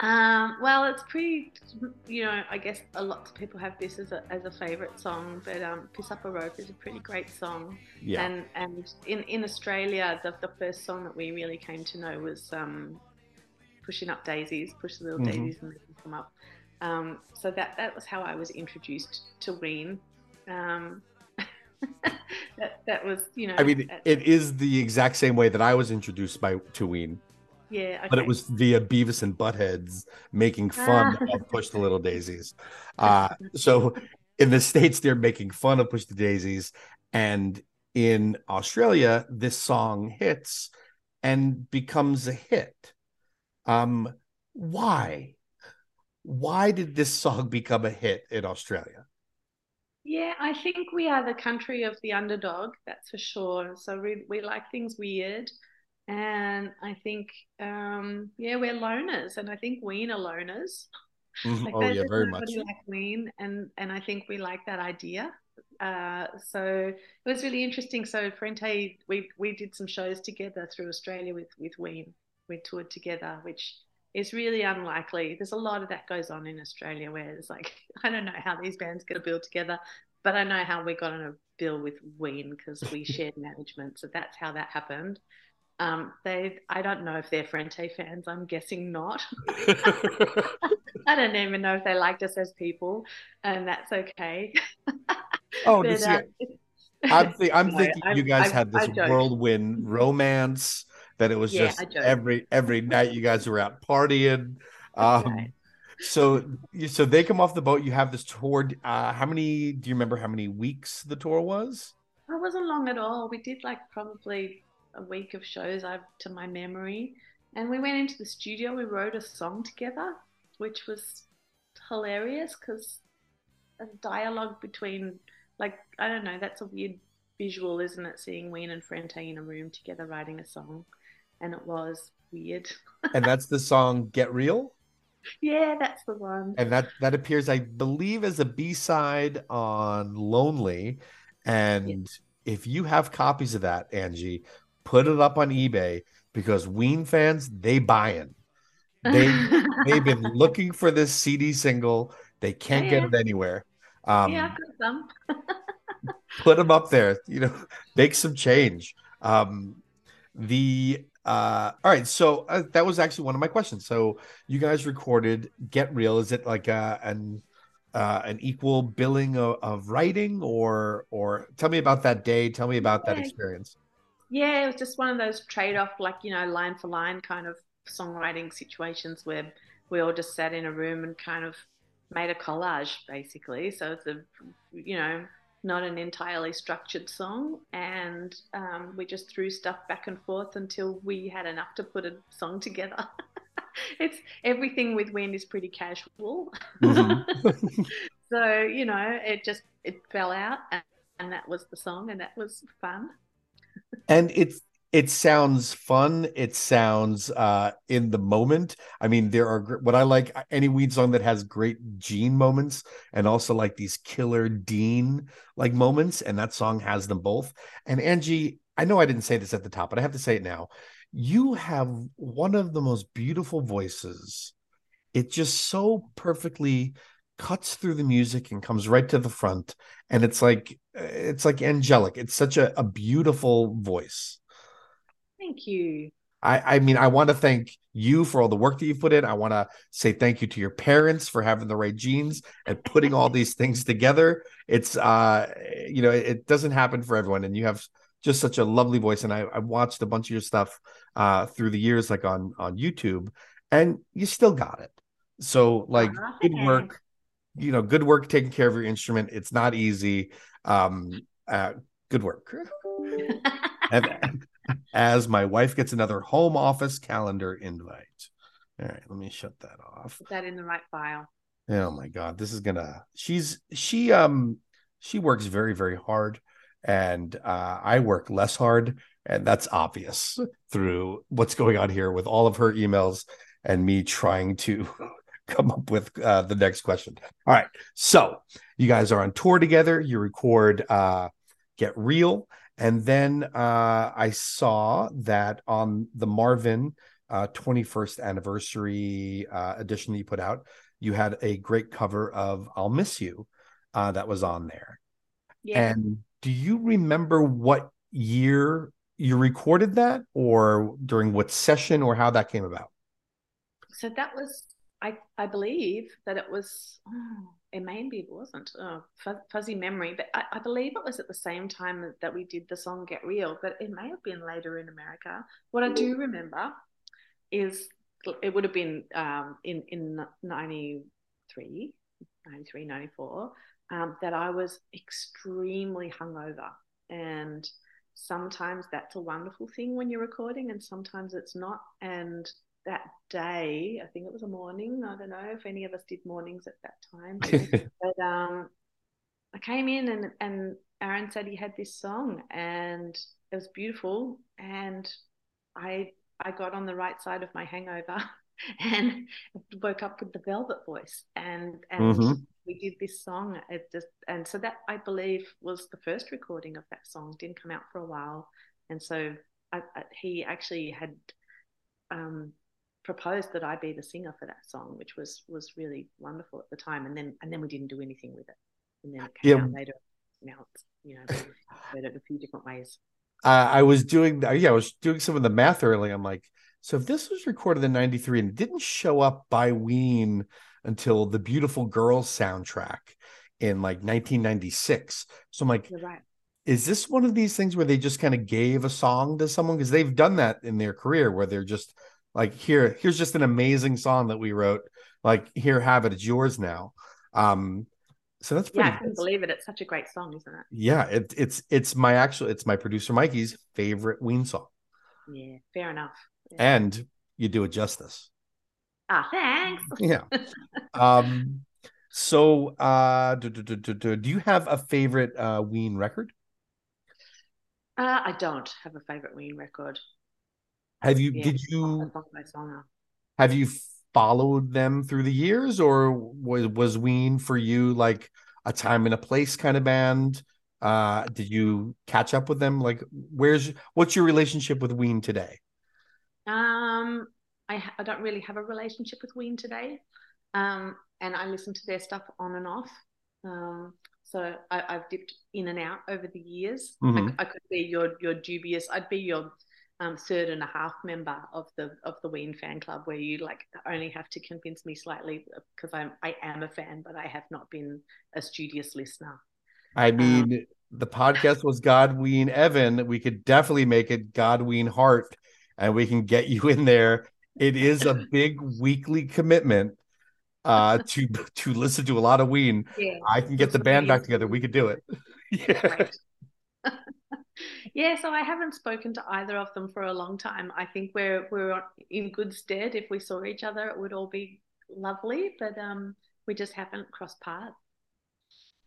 Um, well, it's pretty, you know, I guess a lot of people have this as a, as a favorite song, but um, Piss Up a Rope is a pretty great song. Yeah. And and in, in Australia, the, the first song that we really came to know was um, Pushing Up Daisies, Push the Little Mhm. Daisies and Make Them Come Up. Um, so that, that was how I was introduced to Ween. Um, that, that was, you know, I mean, uh, it is the exact same way that I was introduced by to Ween, yeah, but it was via Beavis and Buttheads making fun Ah. of Push the Little Daisies. Uh, so in the states, they're making fun of Push the Daisies, and in Australia, this song hits and becomes a hit. Um, why? Why did this song become a hit in Australia? Yeah, I think we are the country of the underdog, that's for sure. So we we like things weird, and I think um, yeah, we're loners, and I think Ween are loners. Like oh yeah, very much. like Ween, and and I think we like that idea. Uh, so it was really interesting. So Frente, we we did some shows together through Australia with with Ween. We toured together, which is really unlikely. There's a lot of that goes on in Australia where it's like I don't know how these bands get a bill together, but I know how we got on a bill with Ween because we shared management. So that's how that happened. Um, they, I don't know if they're Frente fans. I'm guessing not. I don't even know if they liked us as people, and that's okay. Oh, But, this- um, I'm, thi- I'm No, thinking I- you guys I- had this whirlwind romance that it was Yeah, just every every night you guys were out partying. Um, Right. so so they come off the boat. You have this tour. Uh, how many? Do you remember how many weeks the tour was? It wasn't long at all. We did like probably a week of shows I to my memory. And we went into the studio, we wrote a song together, which was hilarious because a dialogue between like I don't know, that's a weird visual, isn't it? Seeing Ween and Frente in a room together writing a song. And it was weird. And that's the song "Get Real." yeah, that's the one. and that that appears i believe as a b-side on lonely and if you have copies of that angie put it up on ebay because ween fans they buying they they've been looking for this cd single they can't get it anywhere um yeah, I've got some. put them up there you know make some change um the uh all right so uh, that was actually one of my questions. So you guys recorded get real. Is it like a an uh an equal billing of, of writing or or tell me about that day. Tell me about that experience. Yeah, it was just one of those trade off, like, you know, line for line kind of songwriting situations where we all just sat in a room and kind of made a collage, basically. So it's a, you know, not an entirely structured song. And um, we just threw stuff back and forth until we had enough to put a song together. it's everything with Ween is pretty casual. Mhm. so, you know, it just, it fell out and, and that was the song and that was fun. and it's it sounds fun. It sounds uh in the moment. I mean there are what i like any ween song that has great gene moments and also like these killer dean like moments and that song has them both. And angie i know i didn't say this at the top but i have to say it now. You have one of the most beautiful voices. It just so perfectly cuts through the music and comes right to the front and it's like it's like angelic. It's such a, a beautiful voice Thank you. I, I mean, I want to thank you for all the work that you've put in. I want to say thank you to your parents for having the right genes and putting all these things together. It's uh, you know, it, it doesn't happen for everyone, and you have just such a lovely voice. And I, I watched a bunch of your stuff uh through the years, like on on YouTube, and you still got it. So, like, Aw, good work. You know, good work taking care of your instrument. It's not easy. Um, uh, good work. And as my wife gets another home office calendar invite. All right, let me shut that off. Put that in the right file. Oh my god, this is gonna she's she um she works very very hard and uh I work less hard and that's obvious through what's going on here with all of her emails and me trying to come up with uh the next question. All right. So, you guys are on tour together, you record uh Get Real and then uh I saw that on the Marvin uh 21st anniversary uh edition that you put out you had a great cover of I'll Miss You uh, that was on there. Yeah. And do you remember what year you recorded that or during what session or how that came about? so that was, I, I believe that it was, oh, it maybe it wasn't, oh, fuzzy memory, but I, I believe it was at the same time that we did the song Get Real, but it may have been later in America. What I do remember is it would have been um, in, in 93, 93, 94, um, that I was extremely hungover. And sometimes that's a wonderful thing when you're recording, and sometimes it's not. And that day, I think it was a morning. I don't know if any of us did mornings at that time, but um, I came in and and Aaron said he had this song, and it was beautiful. And I I got on the right side of my hangover and woke up with the Velvet Voice, and and Mhm. we did this song. It just and so that I believe was the first recording of that song. Didn't come out for a while, and so I, I, he actually had um, proposed that I be the singer for that song, which was was really wonderful at the time. And then and then we didn't do anything with it, and then it came Yeah. out later. Now it's you know heard it a few different ways. uh, I was doing, yeah, I was doing some of the math early. I'm like, so if this was recorded in '93 and didn't show up by Ween until the Beautiful Girls soundtrack in like 1996, so I'm like, right. is this one of these things where they just kind of gave a song to someone because they've done that in their career where they're just like here here's just an amazing song that we wrote like here have it it's yours now um so that's pretty Yeah, I couldn't believe it. It's such a great song, isn't it? yeah it, it's it's my actual it's my producer mikey's favorite ween song Yeah, fair enough. Yeah. and you do it justice ah, thanks. yeah um so uh do, do, do, do, do do you have a favorite uh ween record Uh, I don't have a favorite Ween record. Have you Yeah, did you have you followed them through the years or was was ween for you like a time and a place kind of band uh did you catch up with them like where's what's your relationship with ween today Um, I I don't really have a relationship with Ween today, um, and I listen to their stuff on and off. Um, so I, I've dipped in and out over the years. I, Mhm. I could be your your dubious. I'd be your um, third and a half member of the of the Ween fan club, where you like only have to convince me slightly because I'm I am a fan, but I have not been a studious listener. i mean the podcast was godween evan. We could definitely make it godween heart and we can get you in there. It is a big weekly commitment uh to to listen to a lot of ween. Yeah, i can get the band back together. We could do it. Yeah Great. Yeah, so I haven't spoken to either of them for a long time. I think we're we're in good stead. If we saw each other, it would all be lovely, but um, we just haven't crossed paths.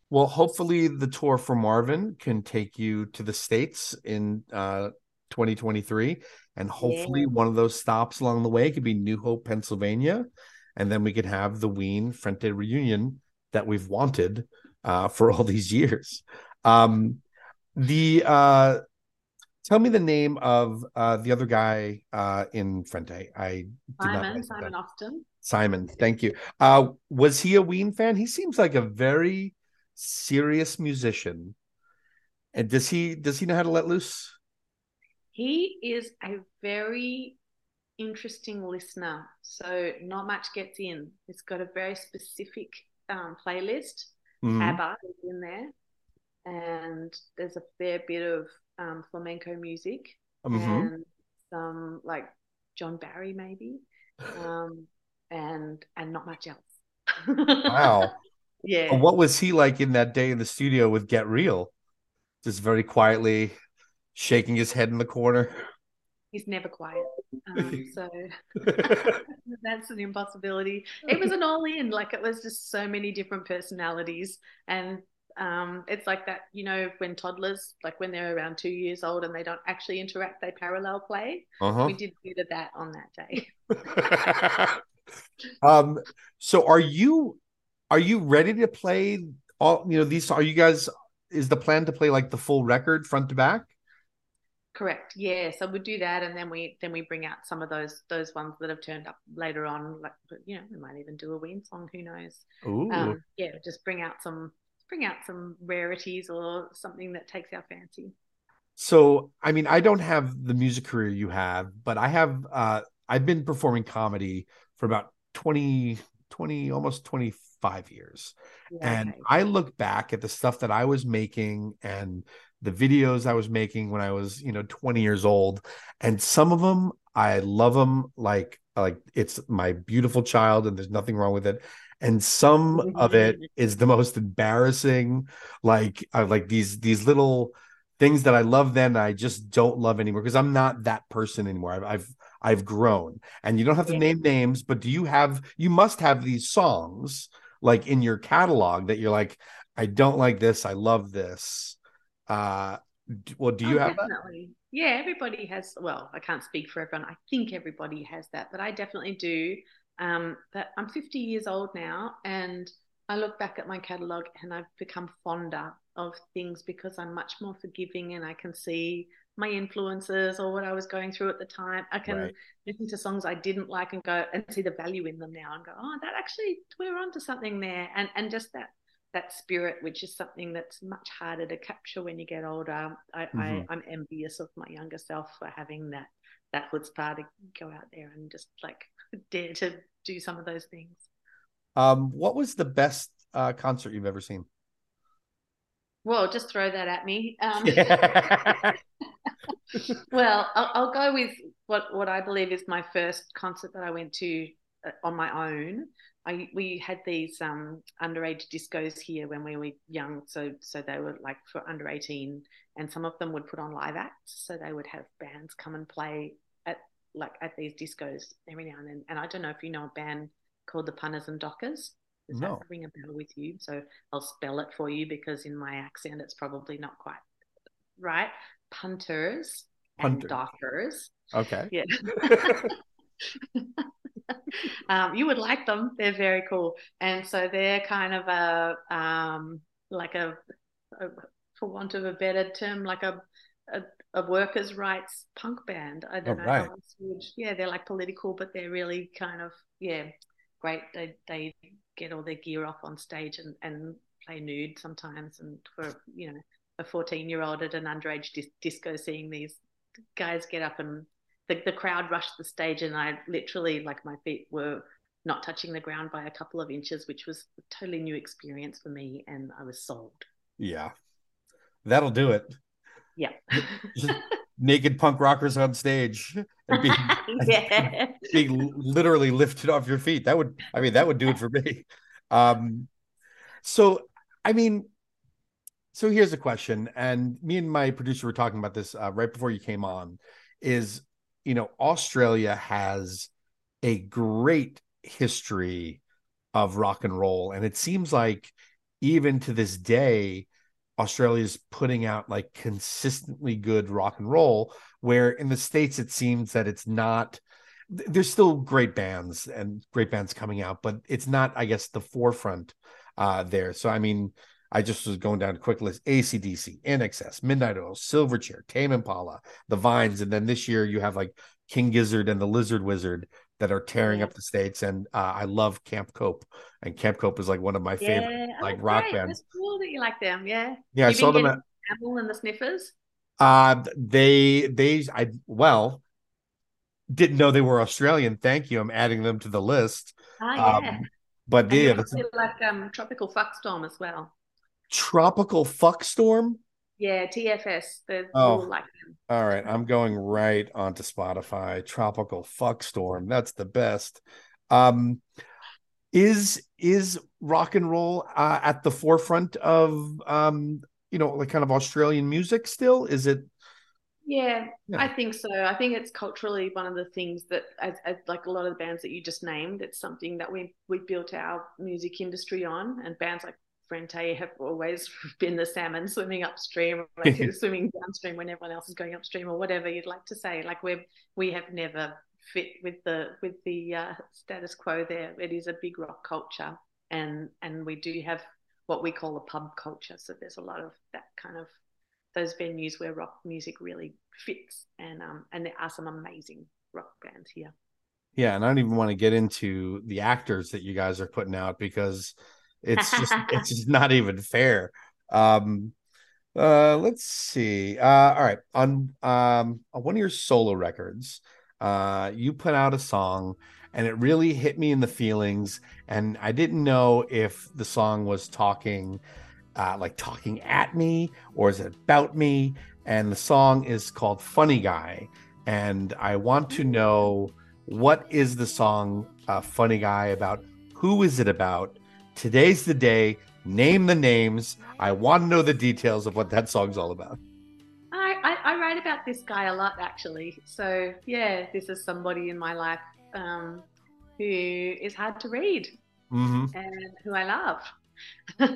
Well, hopefully the tour for Marvin can take you to the States in uh 2023. And hopefully one of those stops along the way could be New Hope, Pennsylvania. And then we could have the Ween Frente reunion that we've wanted uh for all these years. Um the uh tell me the name of uh the other guy uh in Frente. I Simon, Simon. Austin. Simon, thank you. Uh, was he a Ween fan? He seems like a very serious musician. And does he does he know how to let loose? He is a very interesting listener. So not much gets in. He's got a very specific um, playlist. Mhm. ABBA is in there, and there's a fair bit of um, flamenco music Mhm. and some like John Barry maybe, um, and and not much else. Wow. yeah. What was he like in that day in the studio with Get Real? Just very quietly shaking his head in the corner. He's never quiet. Um, so that's an impossibility. It was an all in, like it was just so many different personalities. And um, it's like that, you know, when toddlers, like when they're around two years old and they don't actually interact, they parallel play. Uh-huh. We did a bit of that on that day. um so are you are you ready to play all you know these are you guys is the plan to play like the full record front to back? Correct. Yeah. So we do that, and then we then we bring out some of those those ones that have turned up later on. Like you know, we might even do a Ween song. Who knows? Ooh. Um, yeah, just bring out some bring out some rarities or something that takes our fancy. So, I mean, I don't have the music career you have, but I have uh I've been performing comedy for about 20 20 almost 25 years. Yeah, And okay. I look back at the stuff that I was making and the videos I was making when I was, you know, 20 years old, and some of them I love them like like it's my beautiful child and there's nothing wrong with it. And some of it is the most embarrassing like uh, like these these little things that I love then I just don't love anymore because I'm not that person anymore. I've I've I've grown. And you don't have to Yeah. name names, but do you have you must have these songs like in your catalog that you're like I don't like this, I love this. Uh well, do you Oh, have that? definitely. Yeah, everybody has. Well, I can't speak for everyone. I think everybody has that, but I definitely do. Um, but I'm 50 years old now, and I look back at my catalog and I've become fonder of things because I'm much more forgiving, and I can see my influences or what I was going through at the time. I can Right. listen to songs I didn't like and go and see the value in them now, and go, oh, that actually we're onto something there, and and just that that spirit, which is something that's much harder to capture when you get older. I, Mhm. I I'm envious of my younger self for having that that chutzpah to go out there and just like dare to do some of those things. Um, what was the best uh, concert you've ever seen? Well, just throw that at me. Um, Yeah. well, I'll, I'll go with what what I believe is my first concert that I went to uh, on my own. I we had these um, underage discos here when we were young, so so they were like for under eighteen, and some of them would put on live acts. So they would have bands come and play like at these discos every now and then. And I don't know if you know a band called the Painters and Dockers. Does No. that ring a bell with you? So I'll spell it for you because in my accent it's probably not quite right. Painters and Dockers. Okay. Yeah. um, you would like them. They're very cool. And so they're kind of a um, like a, a for want of a better term, like a a, a workers' rights punk band. Uh, oh, I don't Oh, know right. how else you would. Yeah, they're like political, but they're really kind of yeah, great. They they get all their gear off on stage and and play nude sometimes. And for you know a fourteen year old at an underage dis- disco, seeing these guys get up and the, the crowd rushed the stage and I literally like my feet were not touching the ground by a couple of inches, which was a totally new experience for me and I was sold. Yeah. That'll do it. Yeah. Naked punk rockers on stage and being, yeah. being literally lifted off your feet. That would, I mean, that would do it for me. Um, so, I mean, so here's a question, and me and my producer were talking about this uh, right before you came on. Is you know Australia has a great history of rock and roll, and it seems like even to this day, Australia's putting out like consistently good rock and roll. Where in the states, it seems that it's not. There's still great bands and great bands coming out, but it's not, I guess, the forefront uh, there. So I mean, I just was going down a quick list: ACDC, INXS, Midnight Oil, Silverchair, Tame Impala, The Vines, and then this year you have like King Gizzard and the Lizard Wizard that are tearing up the states. And uh, I love Camp Cope, and Camp Cope is like one of my favorite. Yeah. like, Oh, rock bands. That's cool that you like them. Yeah. Yeah, I saw them at Amyl and the Sniffers. uh they they I well didn't know they were Australian. Thank you. I'm adding them to the list. Ah, yeah. Um, but yeah, you like um, Tropical Fuckstorm as well. tropical fuck storm. Yeah, TFS. They're Oh. like. All right, I'm going right onto Spotify. Tropical fuck storm. That's the best. Um is is rock and roll uh, at the forefront of um you know like kind of Australian music still? Is it Yeah, Yeah. I think so. I think it's culturally one of the things that, as, as like a lot of the bands that you just named, it's something that we we built our music industry on. And bands like Frente have always been the salmon swimming upstream, or like swimming downstream when everyone else is going upstream, or whatever you'd like to say. Like we we have never fit with the with the uh, status quo. There, it is a big rock culture, and and we do have what we call a pub culture. So there's a lot of that kind of those venues where rock music really fits and um and there are some amazing rock bands here Yeah, and I don't even want to get into the actors that you guys are putting out because it's just it's just not even fair. Um uh let's see. Uh all right. On um on one of your solo records, uh you put out a song and it really hit me in the feelings and I didn't know if the song was talking uh like talking at me or is it about me and the song is called Funny Guy and I want to know what is the song uh, funny guy about who is it about today's the day. Name the names. I want to know the details of what that song's all about. I, I i write about this guy a lot actually. So yeah this is somebody in my life um who is hard to read mm-hmm. and who i love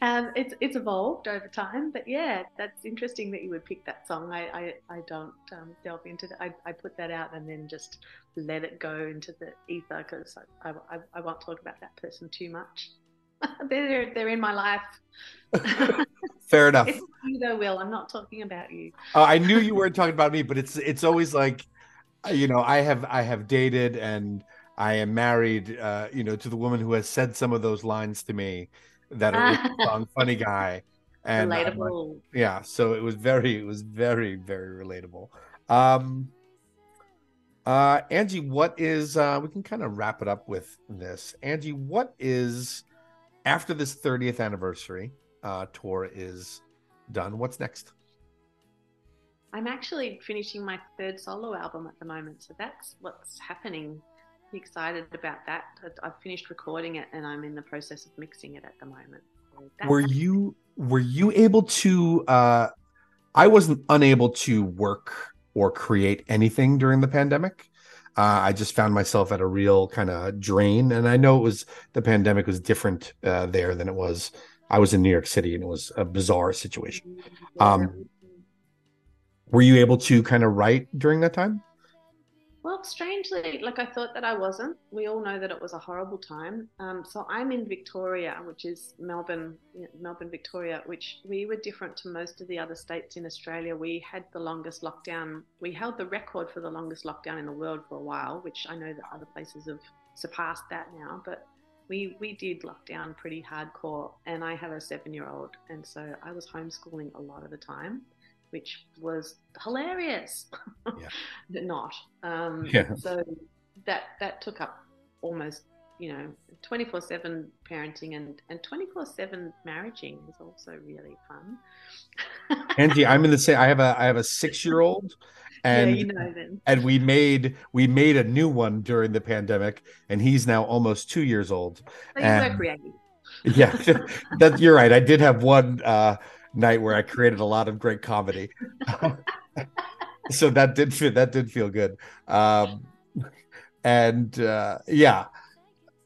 and it's it's evolved over time but yeah that's interesting that you would pick that song. I i, I don't um, delve into that. I, I put that out and then just let it go into the ether because I, I, I won't talk about that person too much. They're they're in my life. Fair enough. It's you though will. I'm not talking about you. Uh, i knew you weren't talking about me but it's it's always like uh, you know i have i have dated and i am married uh you know to the woman who has said some of those lines to me that are song "Funny Guy," and I'm like, yeah, so it was very, it was very, very relatable. Um, uh, Angie, what is? Uh, we can kind of wrap it up with this. Angie, what is after this 30th anniversary uh, tour is done? What's next? I'm actually finishing my third solo album at the moment, so that's what's happening. Excited about that. I- I've finished recording it, and I'm in the process of mixing it at the moment. That's were you were you able to uh i wasn't unable to work or create anything during the pandemic. Uh, i just found myself at a real kind of drain and i know it was the pandemic was different uh, there than it was i was in new york city and it was a bizarre situation. Um, were you able to kind of write during that time Strangely, like I thought that I wasn't. We all know that it was a horrible time. Um, so I'm in Victoria, which is Melbourne, Melbourne, Victoria, which we were different to most of the other states in Australia. We had the longest lockdown. We held the record for the longest lockdown in the world for a while, which I know that other places have surpassed that now. But we we did lockdown pretty hardcore, and I have a seven-year-old, and so I was homeschooling a lot of the time, which was hilarious. Yeah. but not. Um, Yeah. So that that took up almost you know 24/7 parenting and and 24/7 marriaging is also really fun. angie i'm in the same i have a i have a six year old and yeah, you know then. and we made we made a new one during the pandemic and he's now almost two years old So and- yeah that you're right i did have one uh night where i created a lot of great comedy. So that did feel that did feel good. Um and uh yeah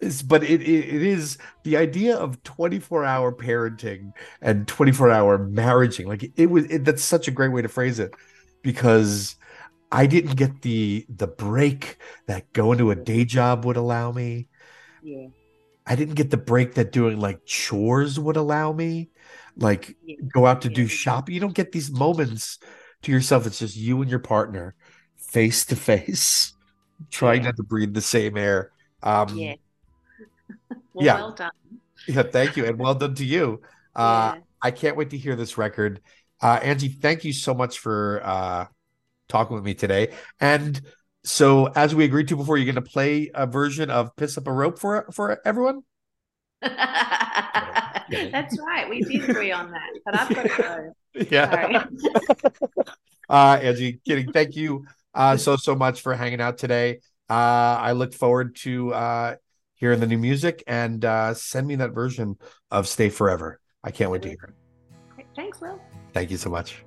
It's- but it, it it is the idea of 24 hour parenting and 24 hour marriaging. Like it was it, that's such a great way to phrase it because i didn't get the the break that going to a day job would allow me. Yeah. I didn't get the break that doing like chores would allow me. Like go out to do shopping. You don't get these moments to yourself. It's just you and your partner face to face, trying Yeah. not to breathe the same air. Um Yeah. well, yeah. well done. yeah, thank you. And well done to you. Uh yeah. I can't wait to hear this record. Uh Angie, thank you so much for uh talking with me today. And so as we agreed to before, you're gonna play a version of Piss Up a Rope for for everyone? That's right. We did agree on that, but I've got to go. Yeah. Uh Angie, kidding. Thank you uh so so much for hanging out today. Uh I look forward to uh hearing the new music and uh send me that version of Stay Forever. I can't wait to hear it. Thanks, Will. Thank you so much.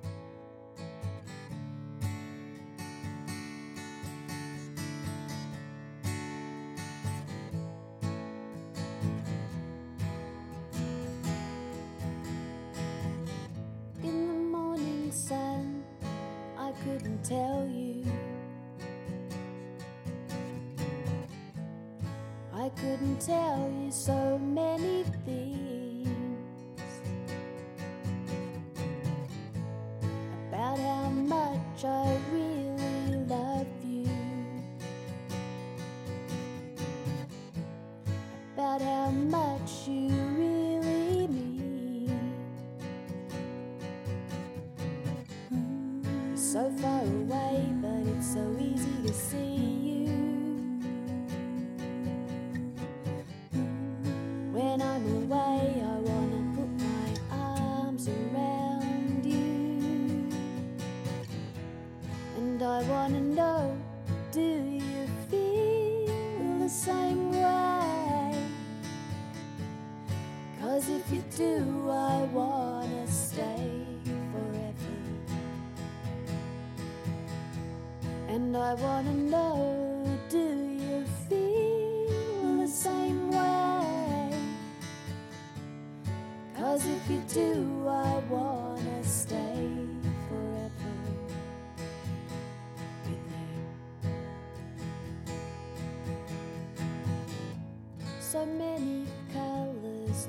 Couldn't tell you so many things about how much I really love you, about how much you really mean. So far away, Cause if you do, I wanna stay forever. And I wanna know do you feel the same way? Cause if you do, I wanna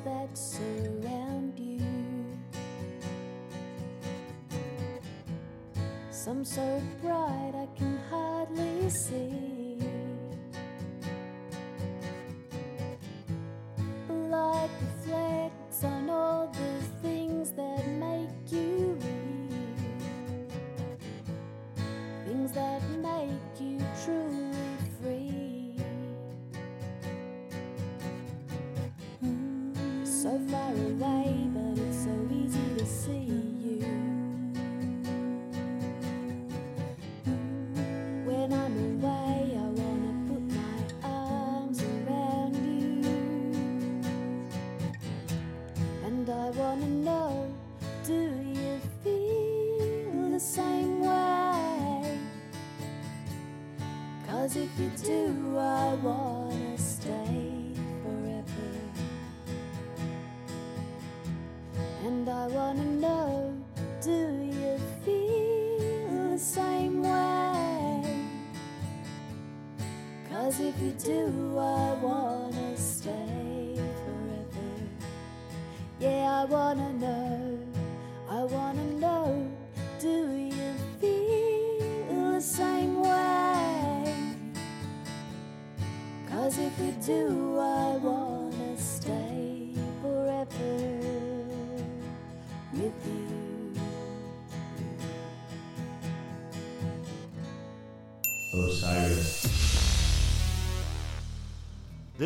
that surround you. Some so bright I can hardly see.